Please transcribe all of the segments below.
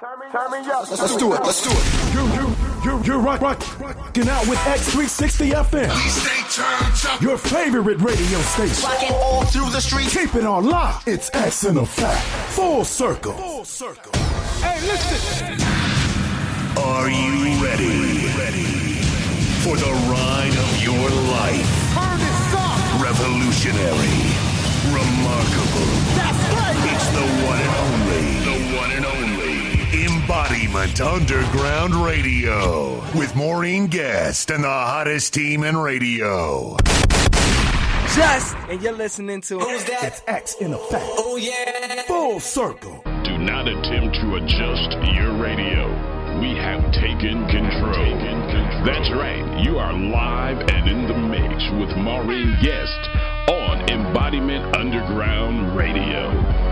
Turn me up. Let's do it. Let's do it. You, you, you, you're rock, rock, rocking out with X360 FM. We stay turned up. Your favorite radio station. Rocking all through the streets. Keep it on lock. It's X in effect. Full circle. Full circle. Hey, listen. Are you ready? Ready for the ride of your life? Turn this up. Revolutionary, remarkable. That's right. It's the one and only. The one and only. Embodiment Underground Radio with Maureen Guest and the hottest team in radio. Just, and you're listening to Who's that? It's X in effect. Oh yeah. Full circle. Do not attempt to adjust your radio. We have taken control. That's right. You are live and in the mix with Maureen Guest on Embodiment Underground Radio.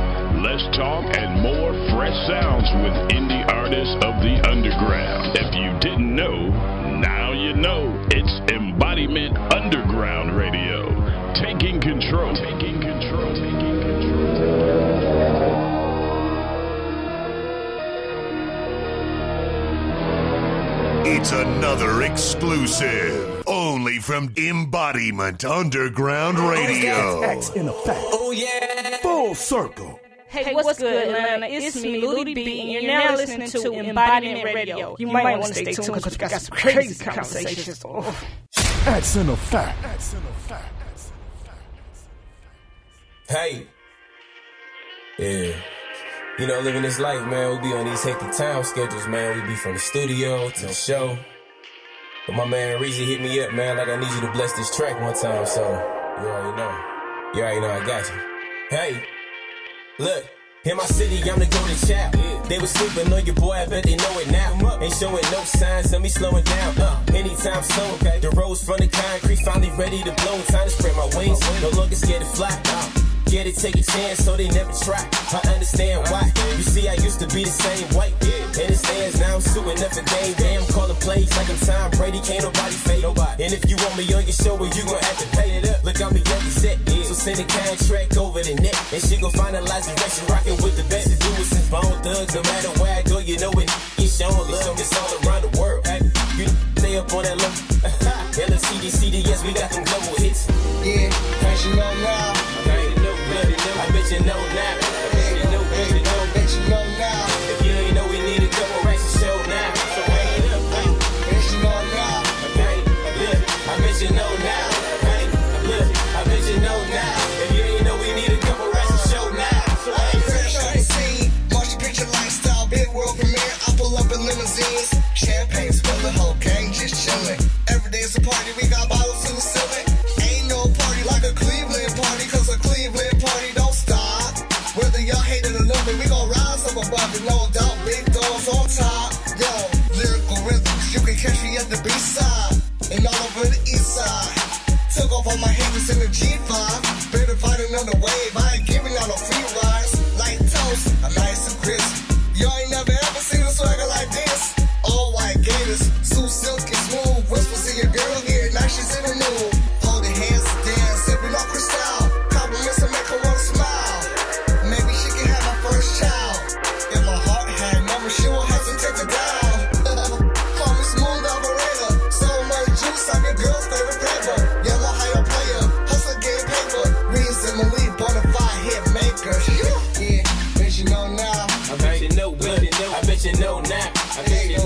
Less talk and more fresh sounds with indie artists of the underground. If you didn't know, now you know. It's Embodiment Underground Radio. Taking control. Taking control. Taking control. It's another exclusive. Only from Embodiment Underground oh, Radio. X in effect. Oh yeah. Full circle. Hey, what's, good, Atlanta? It's me, Ludi B, and you're now listening to Embodiment Radio. You might want to stay tuned because we got some crazy conversations. X in effect. X in effect. Hey. Yeah. You know, living this life, man, we be on these hectic time schedules, man. We be from the studio to the show. But my man Reezy hit me up, man, like I need you to bless this track one time, so you already know. You already know I got you. Hey, look. In my city, I'm the golden child. They was sleeping on your boy, I bet they know it now. Ain't showing no signs of me slowing down. Uh, anytime soon, okay. The rose from the concrete finally ready to blow. Time to spread my wings, no longer scared to fly. Uh, Get it, take a chance, so they never try. I understand why. You see, I used to be the same white. And it stands now, I'm suing up the game. Damn, calling plays like I'm Tom Brady. Can't nobody fade nobody. And if you want me on your show, well, you gon' have to pay it up. Look, I'm a young set. So send a contract over the net. And she gon' finalize the rest. Rockin' with the best to do it since Bone Thugs. No matter where I go, you know it. You showing love, it's all around the world. You stay up on that low. LFCD, CDS, we got them global hits. Yeah, cause you know now. I ain't no good, I bet all my haters you know, I bet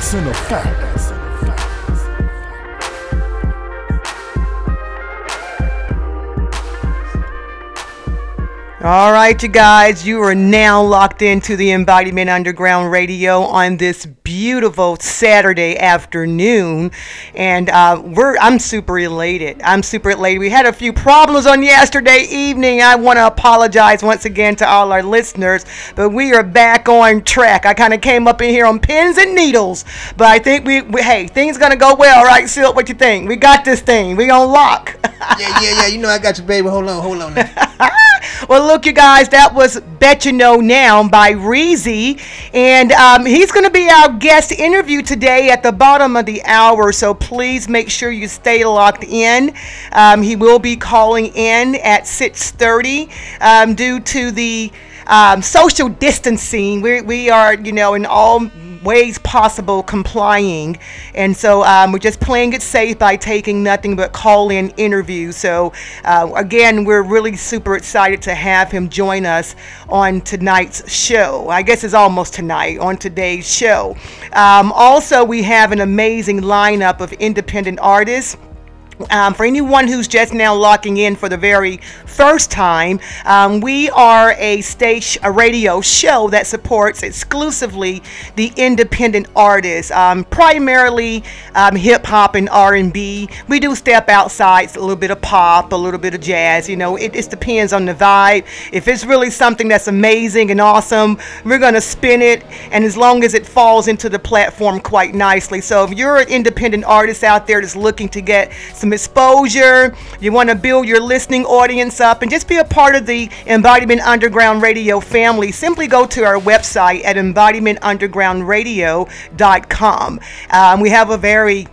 X in effect. X All right, you guys, you are now locked into the Embodiment Underground Radio on this beautiful Saturday afternoon, and uh, we're I'm super elated. I'm super elated. We had a few problems on yesterday evening. I want to apologize once again to all our listeners, but we are back on track. I kind of came up in here on pins and needles, but I think we, we hey, things gonna go well, right, Silk? What you think? We got this thing. We gonna lock. yeah, yeah, yeah. You know I got you, baby. Hold on, hold on. Well, look, you guys, that was Bet You Know Now by Reezy. And um, he's going to be our guest interview today at the bottom of the hour. So please make sure you stay locked in. Um, he will be calling in at 6.30 um, due to the um, social distancing. We, we are, you know, in all ways possible complying. And so um, we're just playing it safe by taking nothing but call in interviews. So, uh, again, we're really super excited to have him join us on tonight's show. I guess it's almost tonight on today's show. Um, also, we have an amazing lineup of independent artists. Um, for anyone who's just now locking in for the very first time, um, we are a stage, a radio show that supports exclusively the independent artists, um, primarily um, hip hop and R&B. We do step outside, a little bit of pop, a little bit of jazz. You know, it just depends on the vibe. If it's really something that's amazing and awesome, we're gonna spin it, and as long as it falls into the platform quite nicely. So if you're an independent artist out there that's looking to get some some exposure, you want to build your listening audience up, and just be a part of the Embodiment Underground Radio family, simply go to our website at embodimentundergroundradio.com. Um, we have a very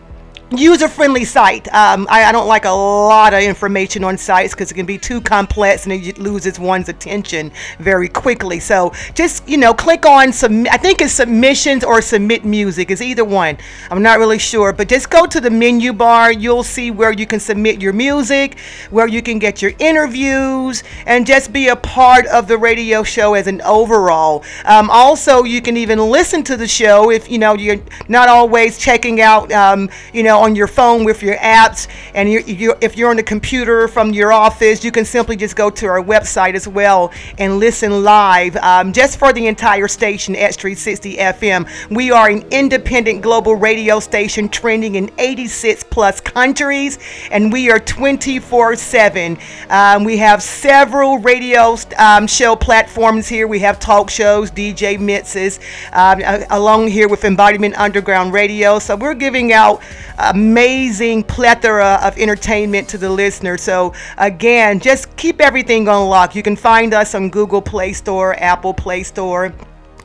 user friendly site. Um, I, I, don't like a lot of information on sites because it can be too complex and it loses one's attention very quickly. So just, you know, click on some, I think it's submissions or submit music, is either one. I'm not really sure, but just go to the menu bar. You'll see where you can submit your music, where you can get your interviews, and just be a part of the radio show as an overall. Um, also, you can even listen to the show if, you know, you're not always checking out, um, you know, on your phone with your apps. And you, you, if you're on the computer from your office, you can simply just go to our website as well and listen live um, just for the entire station, X360 FM. We are an independent global radio station trending in 86 plus countries, and we are 24 um, 7. We have several radio um, show platforms here. We have talk shows, DJ mixes, um, along here with Embodiment Underground Radio. So we're giving out amazing plethora of entertainment to the listener. So, again, just keep everything on lock. You can find us on Google Play Store, Apple Play Store.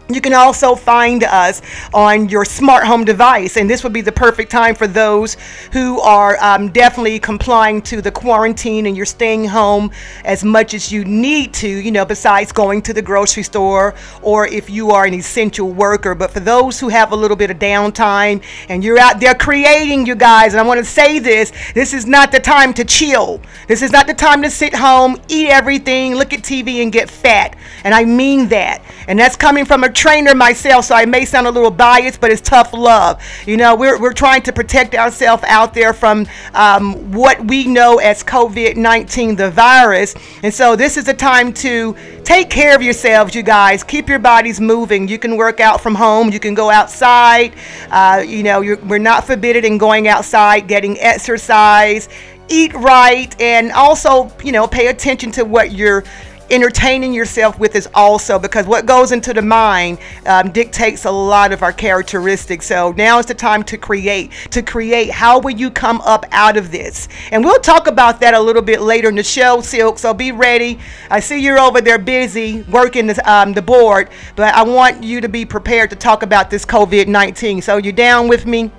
You can also find us on your smart home device, and this would be the perfect time for those who are um, definitely complying to the quarantine and you're staying home as much as you need to, you know, besides going to the grocery store or if you are an essential worker. But for those who have a little bit of downtime and you're out there creating, you guys, and I want to say this this is not the time to chill. This is not the time to sit home, eat everything, look at TV, and get fat. And I mean that. And that's coming from a trainer myself, so I may sound a little biased, but it's tough love. You know, we're, we're trying to protect ourselves out there from um, what we know as COVID 19, the virus. And so this is a time to take care of yourselves, you guys. Keep your bodies moving. You can work out from home, you can go outside. Uh, you know, we're not forbidden in going outside, getting exercise eat right and also you know pay attention to what you're entertaining yourself with is also because what goes into the mind um, dictates a lot of our characteristics. So now is the time to create. To create, how will you come up out of this? And we'll talk about that a little bit later in the show, Silk. So be ready. I see you're over there busy working the, um, the board, but I want you to be prepared to talk about this COVID 19. So you're down with me?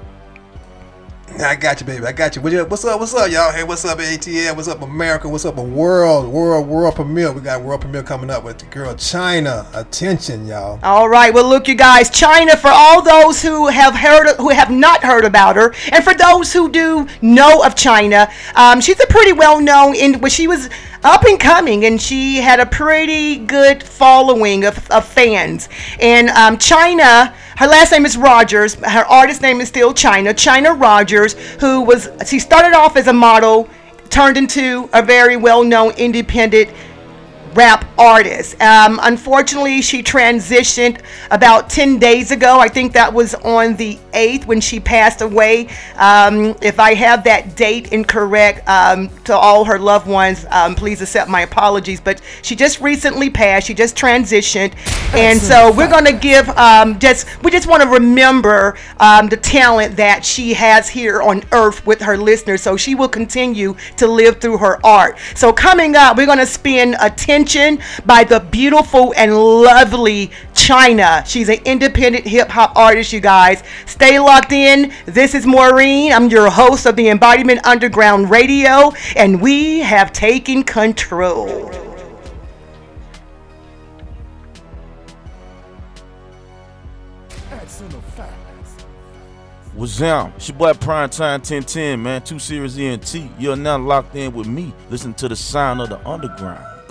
I got you, baby. I got you. What's up? What's up, y'all? Hey, what's up, ATL? What's up, America? What's up, world, world, world premiere? We got world premiere coming up with the girl China. Attention, y'all. All right. Well, look, you guys. China, for all those who have heard, who have not heard about her, and for those who do know of China, um, she's a pretty well known. In when she was up and coming, and she had a pretty good following of, of fans. And um, China her last name is Rogers. Her artist name is still China. China Rogers, who was she started off as a model, turned into a very well-known independent rap artist. Um, unfortunately, she transitioned about 10 days ago. I think that was on the 8th when she passed away. Um, if I have that date incorrect, um, to all her loved ones, um, please accept my apologies. But she just recently passed. She just transitioned, and so we're going to give um, just we just want to remember um, the talent that she has here on Earth with her listeners. So she will continue to live through her art. So coming up, we're going to spend attention by the beautiful and lovely China. She's an independent hip hop artist, you guys. Stay locked in. This is Maureen. I'm your host of the Embodiment Underground Radio, and we have taken control. What's down? It's your boy Primetime 1010, man. Two Series ENT. You're now locked in with me. Listen to the sound of the underground.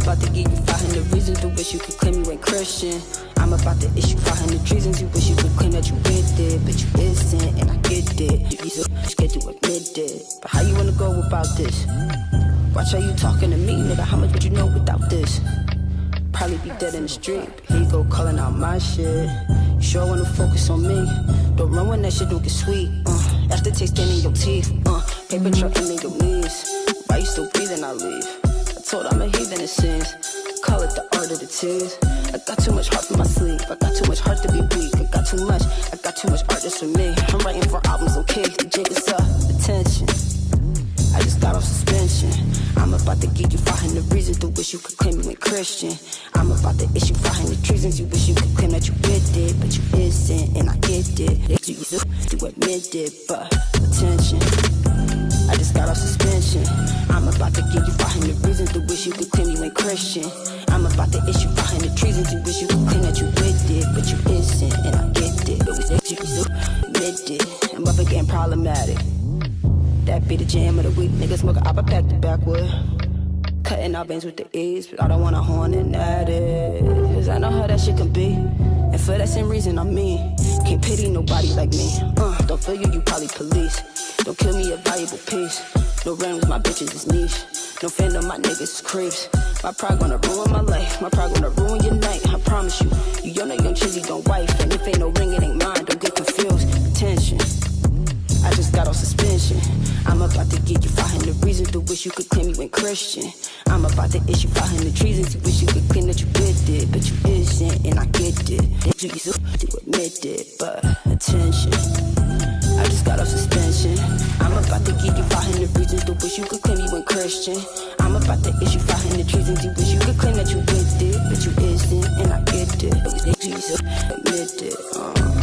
about to give you 500 reasons to wish you could claim you ain't Christian. I'm about to issue 500 reasons you wish you could claim that you with it, but you isn't, and I get it. You so scared to admit it. But how you wanna go about this? Watch how you talking to me, nigga. How much would you know without this? Probably be dead in the street. Here you go calling out my shit. You sure wanna focus on me? Don't run when that shit don't get sweet. Uh, aftertaste in your teeth. Uh, paper trail in your knees. Why you still breathing? I leave. Told I'm a heathen in sins. Call it the art of the tears. I got too much heart for my sleeve. I got too much heart to be weak. I got too much. I got too much art just for me. I'm writing for albums, okay? The jig is up. Attention. I just got off suspension. I'm about to give you 500 reasons to wish you could claim you ain't Christian. I'm about to issue 500 treasons you wish you could claim that you with it, but you isn't, and I get it. You used to admit it, but attention. I just got off suspension. I'm about to give you 500 reasons to wish you could claim you ain't Christian. I'm about to issue 500 reasons you wish you could claim that you with it, but you isn't, and I get it. But we said you to admit it. I'm up again problematic. That be the jam of the week. Niggas smoke a apple pack the backwood. Cutting our veins with the ease, but I don't want a horn and at it. Cause I know how that shit can be. And for that same reason, I'm mean. Can't pity nobody like me. Uh, don't feel you, you probably police. Don't kill me a valuable piece. No random, my bitches is niche. No fan of my niggas is creeps. My pride gonna ruin my life. My pride gonna ruin your night. I promise you. You young, young chizzy, don't wife. And if ain't no ring, it ain't got off suspension. I'm about to give you 500 reasons to wish you could claim you ain't Christian. I'm about to issue 500 reasons to wish you could claim that you with it, but you isn't, and I get it. You used to admit it, but attention. I just got off suspension. I'm about to give you 500 reasons to wish you could claim you ain't Christian. I'm about to issue 500 reasons to wish you could claim that you with it, but you isn't, and I get it. You to admit it. Uh-uh.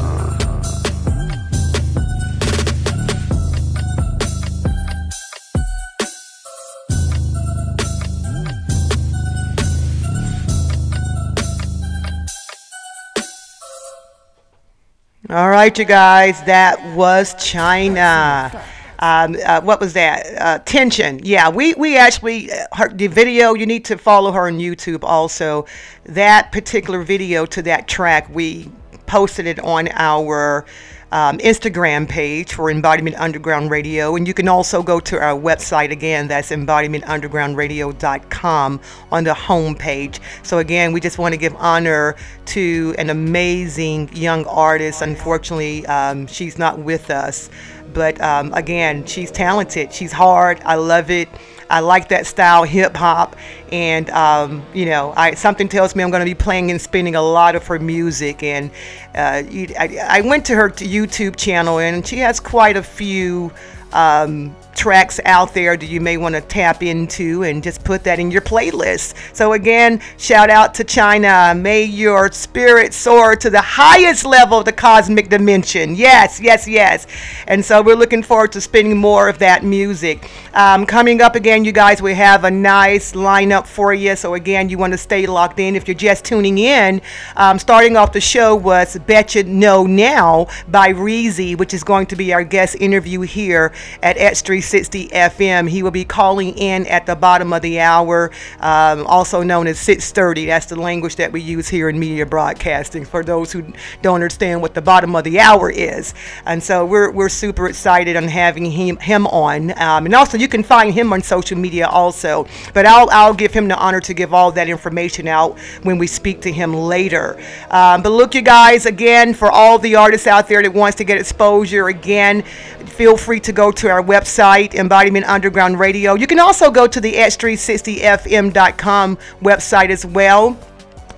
All right, you guys, that was China. Um, uh, what was that? Uh, tension. Yeah, we we actually uh, her, the video. You need to follow her on YouTube. Also, that particular video to that track, we posted it on our um, Instagram page for Embodiment Underground Radio, and you can also go to our website again. That's embodimentundergroundradio.com on the home page. So again, we just want to give honor to an amazing young artist. Unfortunately, um, she's not with us. But um, again, she's talented. She's hard. I love it. I like that style, hip hop, and um, you know, I something tells me I'm going to be playing and spinning a lot of her music. And uh, I, I went to her YouTube channel, and she has quite a few. Um, tracks out there that you may want to tap into and just put that in your playlist. So, again, shout out to China. May your spirit soar to the highest level of the cosmic dimension. Yes, yes, yes. And so, we're looking forward to spinning more of that music. Um, coming up again, you guys, we have a nice lineup for you. So, again, you want to stay locked in. If you're just tuning in, um, starting off the show was Betcha Know Now by Reezy, which is going to be our guest interview here at X360 FM. He will be calling in at the bottom of the hour, um, also known as 630. That's the language that we use here in media broadcasting for those who don't understand what the bottom of the hour is. And so we're, we're super excited on having him, him on. Um, and also, you can find him on social media also. But I'll, I'll give him the honor to give all that information out when we speak to him later. Um, but look, you guys, again, for all the artists out there that wants to get exposure, again, feel free to go to our website, Embodiment Underground Radio. You can also go to the X360FM.com website as well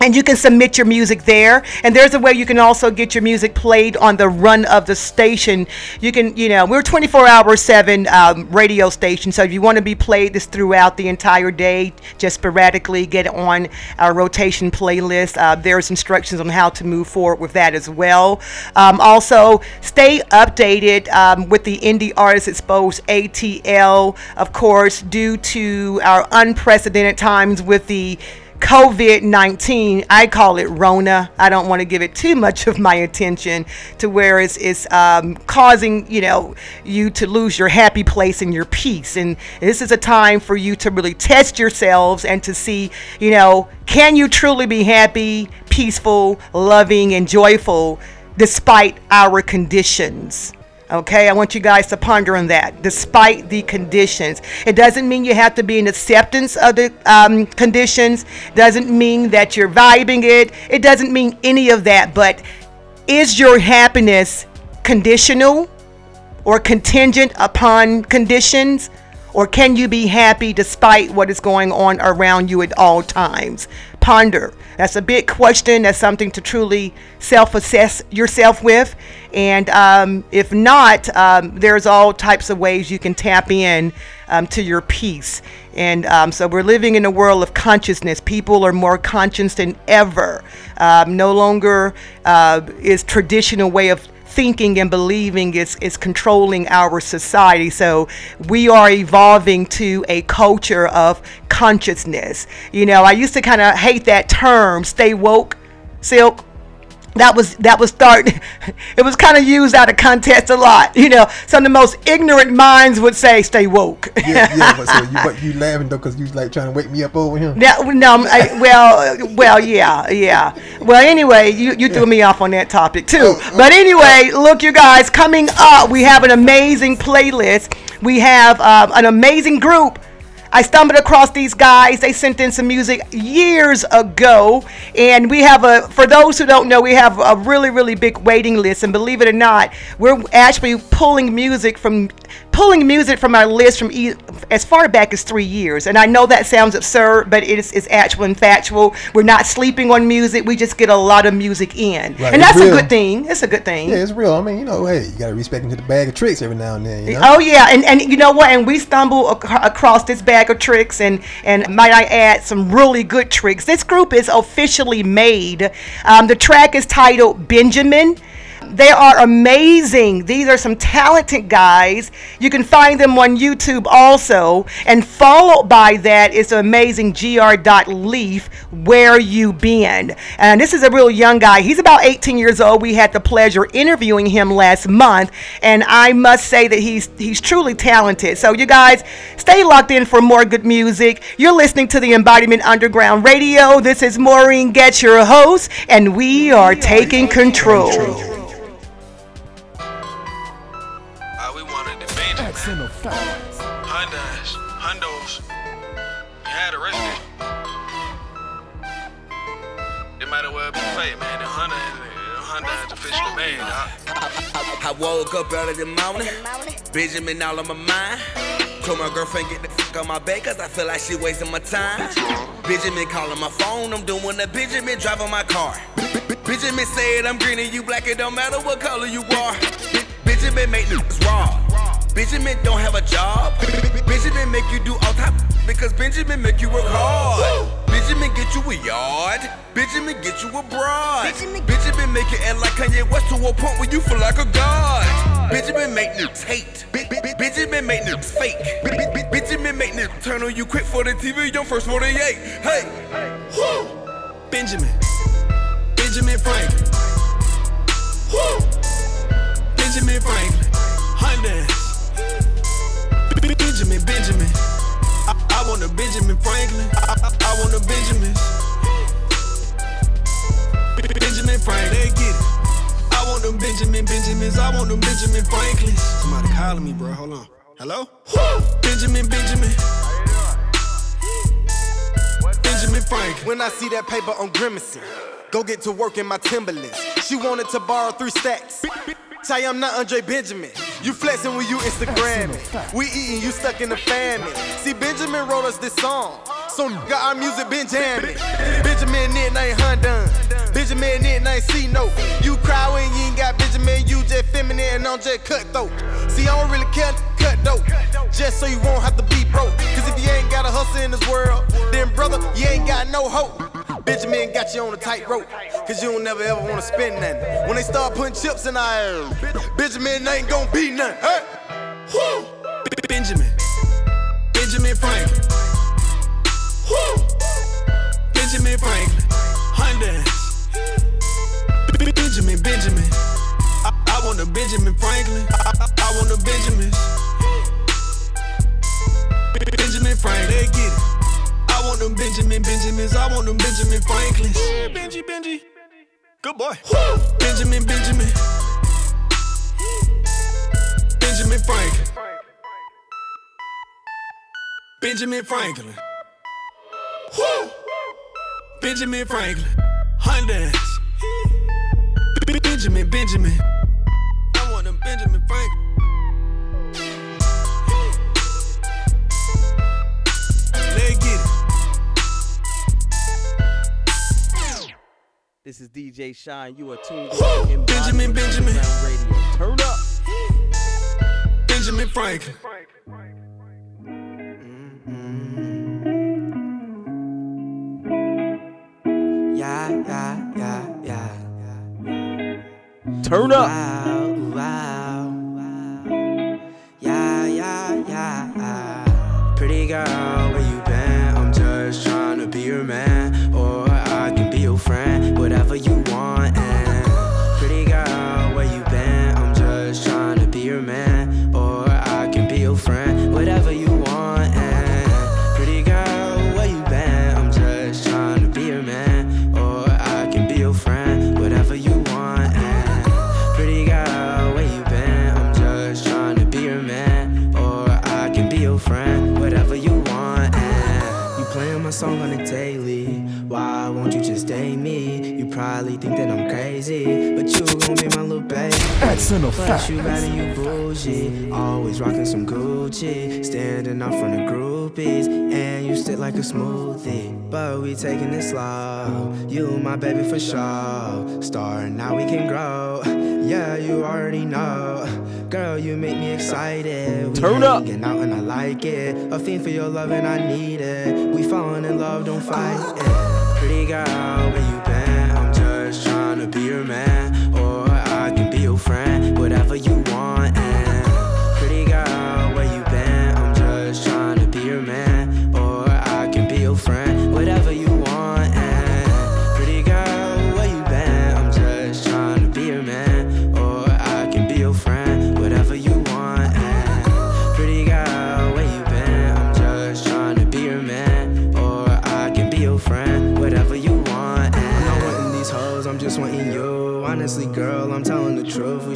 and you can submit your music there. And there's a way you can also get your music played on the run of the station. You can you know we're 24 hour 7 um, radio station so if you want to be played this throughout the entire day just sporadically get on our rotation playlist. Uh, there's instructions on how to move forward with that as well. Um, also stay updated um, with the indie artist exposed atl of course due to our unprecedented times with the COVID 19, I call it Rona. I don't want to give it too much of my attention to where it's, it's um, causing, you know, you to lose your happy place and your peace. And this is a time for you to really test yourselves and to see, you know, can you truly be happy, peaceful, loving, and joyful despite our conditions? Okay, I want you guys to ponder on that. Despite the conditions, it doesn't mean you have to be in acceptance of the um, conditions. Doesn't mean that you're vibing it. It doesn't mean any of that. But is your happiness conditional or contingent upon conditions? Or can you be happy despite what is going on around you at all times? Ponder. That's a big question. That's something to truly self assess yourself with. And um, if not, um, there's all types of ways you can tap in um, to your peace. And um, so we're living in a world of consciousness. People are more conscious than ever. Um, no longer uh, is traditional way of thinking and believing is, is controlling our society. So we are evolving to a culture of consciousness. You know, I used to kind of hate that term, stay woke, silk that was that was start it was kind of used out of context a lot you know? Some of the most ignorant minds would say stay woke. Yeah yeah but so you but you laughing though because you like trying to wake me up over here? Yeah no I, well well yeah yeah. Well anyway you you threw me off on that topic too. Oh, but anyway look you guys coming up we have an amazing playlist. We have um, an amazing group I stumbled across these guys. They sent in some music years ago, and we have a. For those who don't know, we have a really, really big waiting list. And believe it or not, we're actually pulling music from pulling music from our list from e- as far back as three years. And I know that sounds absurd, but it is it's actual and factual. We're not sleeping on music. We just get a lot of music in, Right, and it's that's a good thing. It's a good thing. yeah it's real I mean you know hey you gotta respect into the bag of tricks every now and then you know Oh yeah, and and you know what? And we stumble ac- across this bag of tricks, and and might I add some really good tricks. This group is officially made. Um, the track is titled Benjamin. They are amazing. These are some talented guys. You can find them on YouTube also. And followed by that is the amazing gr.leaf, Where You Been. And this is a real young guy. He's about 18 years old. We had the pleasure interviewing him last month. And I must say that he's he's truly talented. So you guys stay locked in for more good music. You're listening to the Embodiment Underground Radio. This is Maureen Get your host, and we are taking control. X in effect. Hondas, Hondos. You had a resident. It might as well be fake, man. The Honda, the Honda is officially made, dog. I woke up early this morning, Benjamin all on my mind. Told my girlfriend get the fuck on my bed cause I feel like she wasting my time. Benjamin calling my phone, I'm doing the Benjamin driving my car. Benjamin said I'm green and you black, it don't matter what color you are. Benjamin make niggas raw. Benjamin don't have a job. Benjamin make you do all type because Benjamin make you work hard. Benjamin get you a yard. Benjamin get you a broad. Benjamin make you act like Kanye West to a point where you feel like a god. Benjamin make niggas hate. Benjamin make niggas fake. Benjamin make niggas turn on you quick for the TV. Your first 48. Hey, Woo. Benjamin. Benjamin Franklin. Benjamin Franklin. Hondas. Benjamin, Benjamin. I, I want a Benjamin Franklin. I, I, I want a Benjamin. Benjamin Franklin. They get it. I want them Benjamin Benjamins. I want them Benjamin Franklins. Somebody calling me, bro. Hold on. Hello? Woo. Benjamin, Benjamin. Benjamin Franklin. When I see that paper, I'm grimacing. Go get to work in my Timberlands. She wanted to borrow three stacks. Say I'm not Andre Benjamin. You flexing when you Instagramming. We eating, you stuck in the famine. See, Benjamin wrote us this song. So got our music been jamming. Benjamin ain't Hundun. Benjamin ain't C note. You cry when you ain't got Benjamin. You just feminine and I'm just cutthroat. See, I don't really care cut dope. Just so you won't have to be broke. Cause if you ain't got a hustle in this world, then brother, you ain't got no hope. Benjamin got you on a tight rope, cause you don't never ever wanna spend nothing. When they start putting chips in our air, Benjamin ain't gonna be nothing. Hey! Woo. Benjamin. Benjamin Franklin. Woo. Benjamin Franklin. Hondas. B- Benjamin, Benjamin. I, I want a Benjamin Franklin. I, I, I want a Benjamin. Benjamin Franklin. They get it. I want them Benjamin Benjamins. I want them Benjamin Franklins. Benji, Benji. Good boy. Woo. Benjamin, Benjamin. Benjamin Franklin. Benjamin Franklin. Woo. Benjamin Franklin. Hondas. B- Benjamin, Benjamin. I want them Benjamin Franklin. This is DJ Shine. You are tuned in Benjamin, Benjamin. Radio. Turn up. Benjamin Franklin. Yeah, mm-hmm. yeah, yeah, yeah. Turn up. Wow, wow. Of Plus fact. you bad and you bougie. Always rocking some Gucci. Standing out front of groupies. And you sit like a smoothie. But we taking it slow. You my baby for sure. Starting now we can grow. Yeah, you already know. Girl, you make me excited. We Turn up. hanging out and I like it. A thing for your love and I need it. We falling in love, don't fight it. Pretty girl, where you been? I'm just trying to be your man. Whatever you want.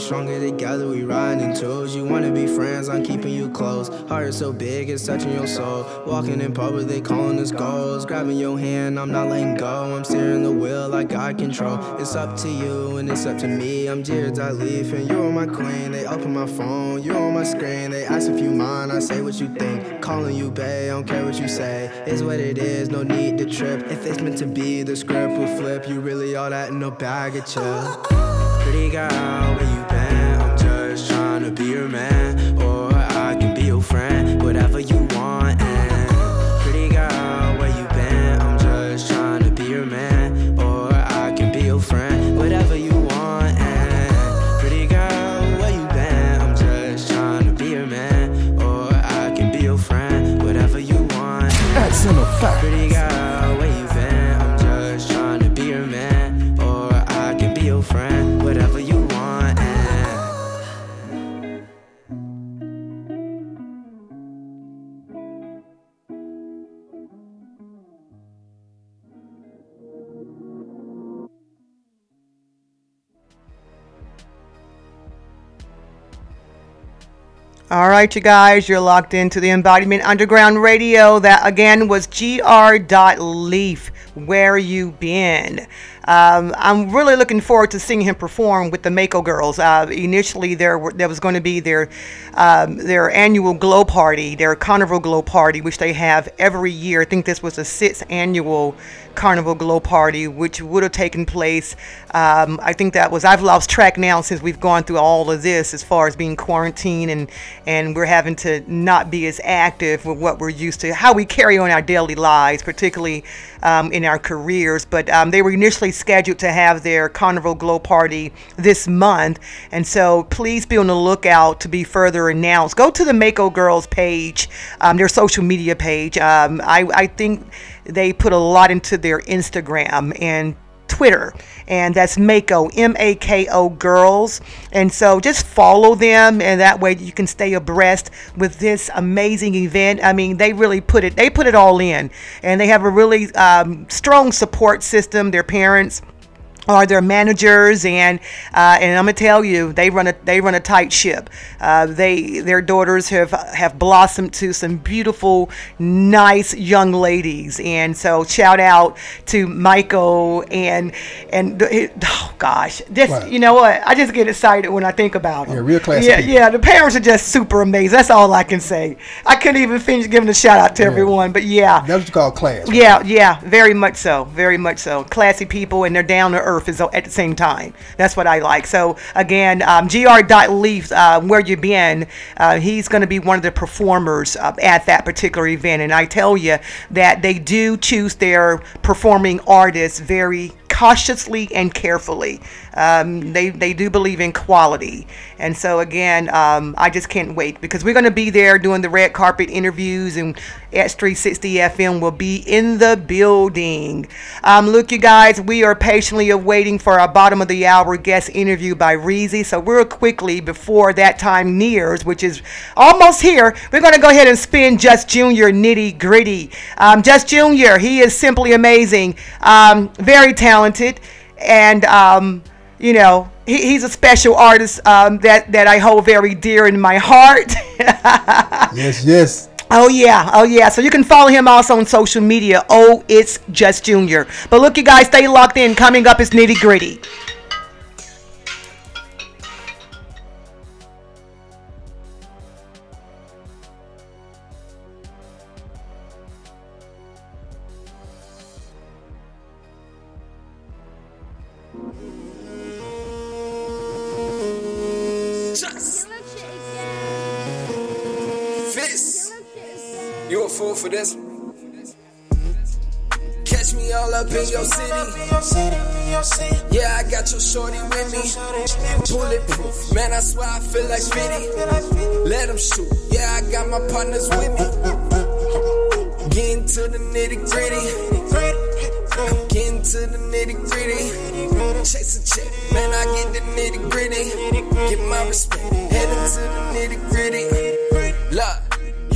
Stronger together, we riding in twos. You wanna be friends, I'm keeping you close. Heart is so big, it's touching your soul. Walking in public, they calling us goals. Grabbing your hand, I'm not letting go. I'm steering the wheel, I got control. It's up to you, and it's up to me. I'm Jared I Leaf, and you're my queen. They open my phone, you're on my screen. They ask if you mind, I say what you think. Calling you, babe, I don't care what you say. It's what it is, no need to trip. If it's meant to be, the script will flip. You really all that in no bag of chill. Pretty girl, where you been? I'm just trying to be your man. Or I can be your friend, whatever you want. All right, you guys, you're locked into the Embodiment Underground Radio. That again was gr.leaf. Where you been? Um, I'm really looking forward to seeing him perform with the Mako Girls. Uh, initially, there were, there was going to be their um, their annual glow party, their carnival glow party, which they have every year. I think this was the sixth annual carnival glow party, which would have taken place. Um, I think that was I've lost track now since we've gone through all of this as far as being quarantined and and we're having to not be as active with what we're used to, how we carry on our daily lives, particularly um, in our careers. But um, they were initially scheduled to have their carnival glow party this month, and so please be on the lookout to be further announced. Go to the Mako Girls page, um, their social media page. Um, I, I think they put a lot into their Instagram and Twitter, and that's Mako, M A K O Girls. And so just follow them, and that way you can stay abreast with this amazing event. I mean, they really put it, they put it all in, and they have a really um, strong support system. Their parents are their managers and uh, and I'm gonna tell you they run a they run a tight ship. Uh, they their daughters have have blossomed to some beautiful, nice young ladies, and so shout out to Michael and and the- oh gosh, just Right. you know what I just get excited when I think about them. Yeah, real classy Yeah, people. yeah, the parents are just super amazing. That's all I can say. I couldn't even finish giving a shout out to Yeah. everyone, but yeah. That's what you call class. Yeah, yeah, very much so, very much so. Classy people and they're down to earth is at the same time. That's what I like. So again, um, gr.leaf, uh, where you been? Uh, he's going to be one of the performers uh, at that particular event, and I tell you that they do choose their performing artists very cautiously and carefully. Um, they they do believe in quality, and so again, um, I just can't wait because we're going to be there doing the red carpet interviews, and X360 FM will be in the building. Um, look, you guys, we are patiently awaiting for our bottom of the hour guest interview by Reezy. So real quickly before that time nears, which is almost here, we're going to go ahead and spin Just Junior nitty gritty. Um, Just Junior, he is simply amazing, um, very talented, and um, you know he, he's a special artist um, that that I hold very dear in my heart. Yes, yes. Oh yeah, oh yeah. So you can follow him also on social media. Oh, it's just Junior. But look, you guys, stay locked in. Coming up is nitty gritty. For this? Catch me all up in your city. Yeah, I got your shorty with me. Bulletproof, man, I swear I feel like 50. Let them shoot. Yeah, I got my partners with me. Getting to the nitty gritty. Getting to the nitty gritty. Chase a check, man, I get the nitty gritty. Get my respect. Heading to the nitty gritty. Look.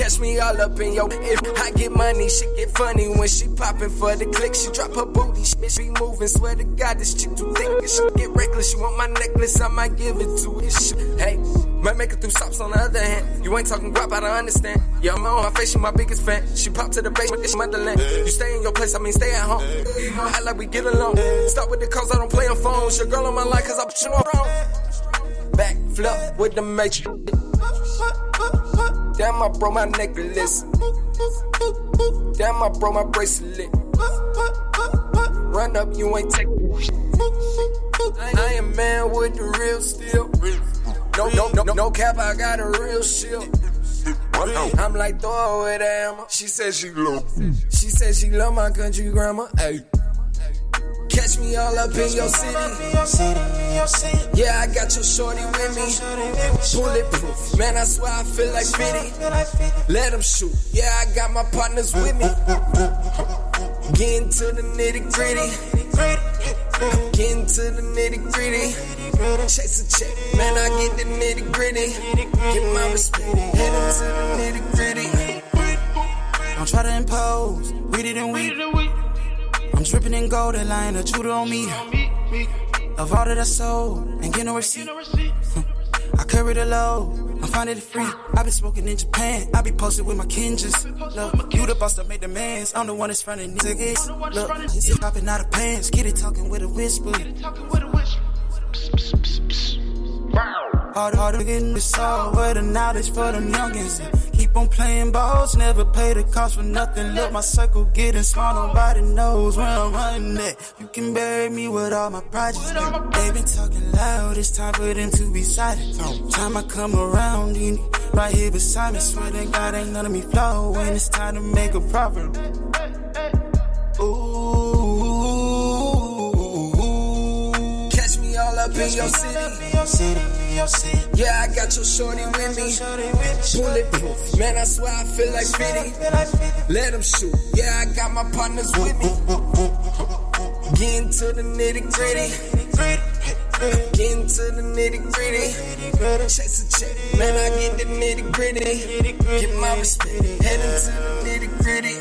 Catch me all up in your If I get money, shit get funny when she poppin' for the click. She drop her booty, she be moving. Swear to God, this chick too thick. Shit get reckless. She want my necklace, I might give it to her. Shit, Hey, might make it through stops on the other hand. You ain't talking guap, I don't understand. Yeah, I'm on my face, she my biggest fan. She pop to the basement, this motherland. You stay in your place, I mean stay at home. I like we get along. Stop with the calls, I don't play on phones. Your girl on my line, cause I put you on wrong. Back flip with the matrix. Damn, I broke my necklace. Damn, I broke my bracelet. Run up, you ain't taking I am man with the real steel. No, no, no, no cap, I got a real shield. I'm like, throw the hammer. She said she love. She said she love my country grandma. Hey. Catch me all up in your city. Yeah, I got your shorty with me. Bulletproof. Man, I swear I feel like 50. Let them shoot. Yeah, I got my partners with me. Get into the nitty gritty. Get into the nitty gritty. Chase a check. Man, I get the nitty gritty. Get my respect. Head into the nitty gritty. Don't try to impose. It and weep. Dripping in gold and lying a Judah on me. Of all that I sold and get no receipt. I carry the load. I'm finding it free. I been smoking in Japan. I be posted with my kinjas. Look, you the boss that made the mans. I'm the one that's fronting niggas. Look, it's popping out of pants. It talking with a whisper. Hard, hard to get in the soul, but the knowledge for them youngins. Keep on playing balls, never pay the cost for nothing. Look, my circle getting small, nobody knows where I'm running at. You can bury me with all my projects. They been talking loud, it's time for them to be silent. Time I come around, you need right here beside me. Swear to God, ain't none of me flow when it's time to make a profit. Catch up in your city. Yeah, I got your shorty with me. Bulletproof. Man, I swear I feel like 50. Let them shoot. Yeah, I got my partners with me. Get into the nitty gritty. Get into the nitty gritty. Chase a check. Man, I get the nitty gritty. Get my respect. Head into the nitty gritty.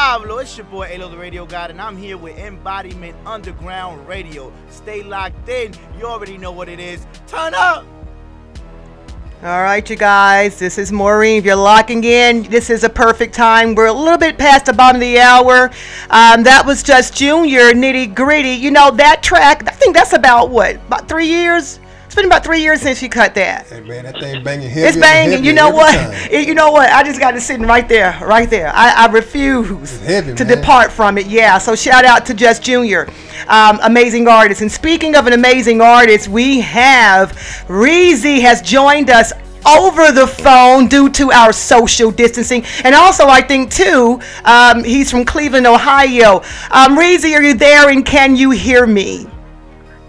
Diablo, it's your boy Alo the Radio God, and I'm here with Embodiment Underground Radio. Stay locked in. You already know what it is. Turn up! All right, you guys, this is Maureen. If you're locking in, this is a perfect time. We're a little bit past the bottom of the hour. Um, that was just Junior Nitty Gritty. You know, that track, I think that's about what, about three years? It's been about three years since she cut that. Hey man, that thing banging heavy. It's banging. heavy You know what? It- you know what? I just got it sitting right there, right there. I, I refuse heavy, to man. depart from it. Yeah. So shout out to Just Junior, um, amazing artist. And speaking of an amazing artist, we have Reezy has joined us over the phone due to our social distancing and also i think too um, he's from cleveland ohio um, Reezy, are you there and can you hear me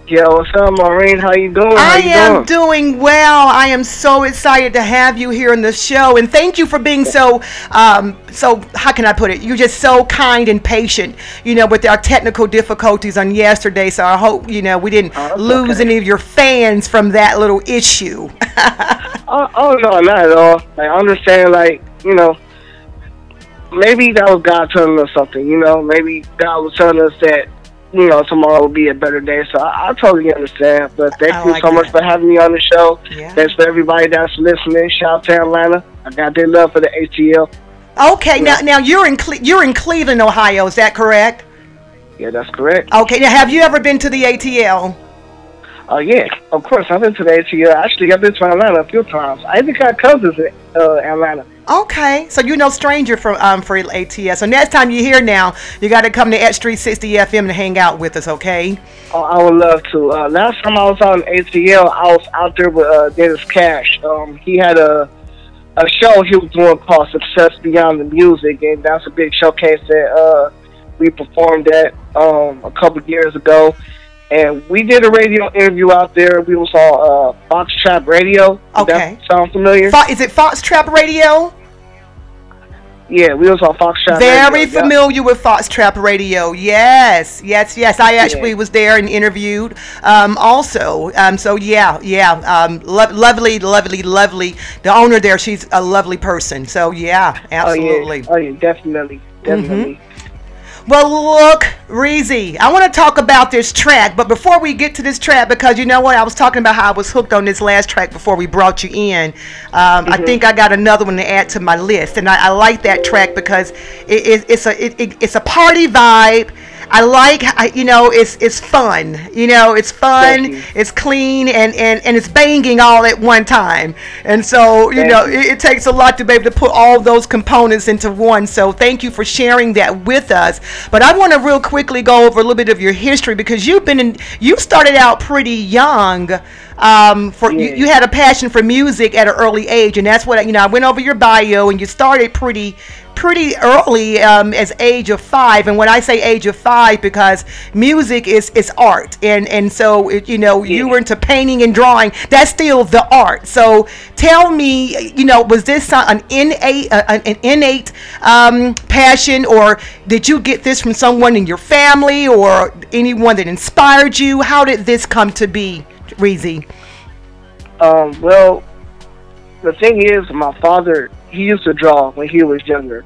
Yo, what's up, Maureen? How you doing? How I you am doing? doing well. I am so excited to have you here in the show, and thank you for being so, um, so. How can I put it? You're just so kind and patient. You know, with our technical difficulties on yesterday. So I hope you know we didn't lose any of your fans from that little issue. Oh, oh no, not at all. Like, I understand, like, you know, maybe that was God telling us something, you know? Maybe God was telling us that, you know, tomorrow will be a better day. So I, I totally understand. But thank I you like so much for having me on the show. Yeah. Thanks for everybody that's listening. Shout out to Atlanta. I got their love for the ATL. okay, now now you're in Cle- you're in Cleveland, Ohio. Is that correct? Yeah, that's correct. Okay. Now, have you ever been to the ATL? Oh, yeah, of course. I've been to the ATL. Actually, I've been to Atlanta a few times. I even got cousins in uh, Atlanta. Okay, so you're no stranger for um for ATS. So next time you're here now, you got to come to X Street 60 FM and hang out with us, okay? Oh, I would love to. Uh, last time I was on ATL, I was out there with uh, Dennis Cash. Um, he had a a show he was doing called Success Beyond the Music, and that's a big showcase that uh, we performed at um, a couple years ago. And we did a radio interview out there. We was on uh, Fox Trap Radio. Okay. That sound familiar? Fo- is it Fox Trap Radio? yeah, we was on Fox Trap Very Radio. yeah. familiar with Fox Trap Radio. Yes, yes, yes. I actually was there and interviewed. Um, also, um, so yeah, yeah. Um, lo- lovely, lovely, lovely. The owner there, she's a lovely person. So yeah, absolutely. Oh yeah, oh, yeah definitely, definitely. Well, look, Reezy, I want to talk about this track, but before we get to this track, because you know what, I was talking about how I was hooked on this last track before we brought you in. Um, I think I got another one to add to my list, and I, I like that track because it, it, it's a it, it, it's a party vibe. I like, I, you know, it's it's fun. You know, it's fun, it's clean, and, and, and it's banging all at one time. And so, you Thank know, it, it takes a lot to be able to put all those components into one. So thank you for sharing that with us. But I want to real quickly go over a little bit of your history because you've been in, you started out pretty young. Um, for you, you had a passion for music at an early age, and that's what you know. I went over your bio, and you started pretty pretty early um, as age of five. And when i say age of five because music is is art. And and so it, you know you were into painting and drawing. That's still the art. So tell me you know was this an innate uh, an an innate um, passion? Or did you get this from someone in your family? Or anyone that inspired you? How did this come to be Reezy? Um, well, the thing is, my father he used to draw when he was younger,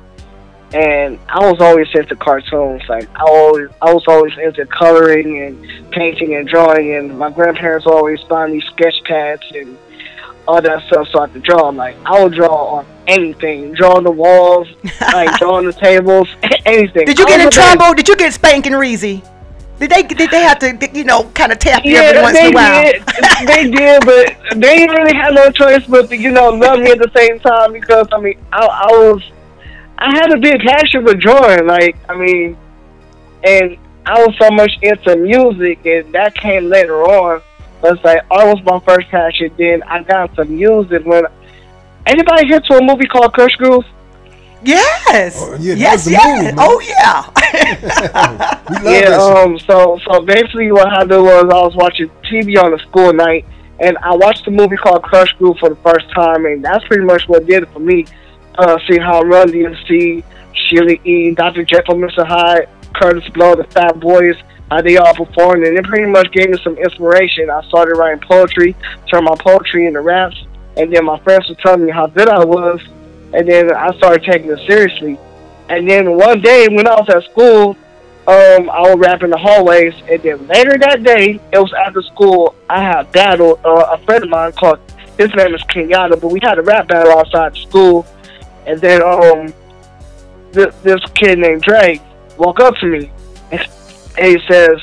and I was always into cartoons. Like I always, I was always into coloring and painting and drawing. And my grandparents always buy me sketch pads and all that stuff so I could draw. Like I would draw on anything, draw on the walls, like draw on the tables, anything. Did you get in trouble? Did you get spanking Reezy? Did they did they have to you know kind of tap you every once in a while? did. they did, but they didn't really have no choice but to, you know, love me at the same time because I mean, I, I was, I had a big passion for drawing. Like, I mean, and I was so much into music, and that came later on. But it's like art was my first passion. Then I got into music when. Anybody here to a movie called Krush Groove? Yes. yeah, yes, yes. oh yeah. yeah. Um. So so basically, what I did was I was watching TV on a school night, and I watched a movie called Krush Groove for the first time, and that's pretty much what did it for me. Uh, see how Run DMC, Sheila E, Dr. Jekyll, Mr. Hyde, Kurtis Blow, the Fat Boys, how they all performed, and it pretty much gave me some inspiration. I started writing poetry, turned my poetry into raps, and then my friends were telling me how good I was, and then I started taking it seriously. And then one day when I was at school, um, I would rap in the hallways, and then later that day, it was after school. I had a battle. Uh, a friend of mine called his name is Kenyatta, but we had a rap battle outside the school. And then um, this, this kid named Drake walked up to me, and, and he says,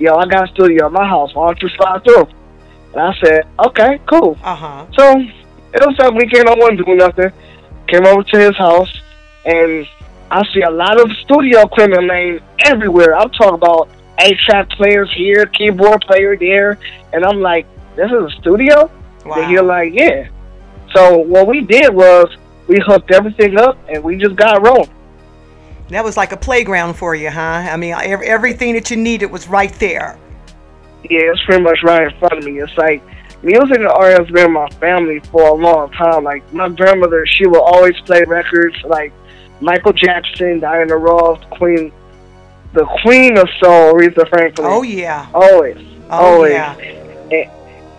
"Yo, I got a studio at my house. Why don't you slide through?" And I said, "Okay, cool." Uh huh. So it was that weekend. I wasn't doing nothing. Came over to his house, and I see a lot of studio equipment laying everywhere. I'm talking about eight track players here, keyboard player there, and I'm like, "This is a studio?" And he's like, "Yeah." So what we did was we hooked everything up, and we just got rolling. That was like a playground for you, huh? I mean, everything that you needed was right there. Yeah, it's pretty much right in front of me. It's like music and art has been in my family for a long time. Like my grandmother, she will always play records like Michael Jackson, Diana Ross, Queen, the Queen of Soul, Aretha Franklin. Oh yeah. Always, Oh, always. yeah. And,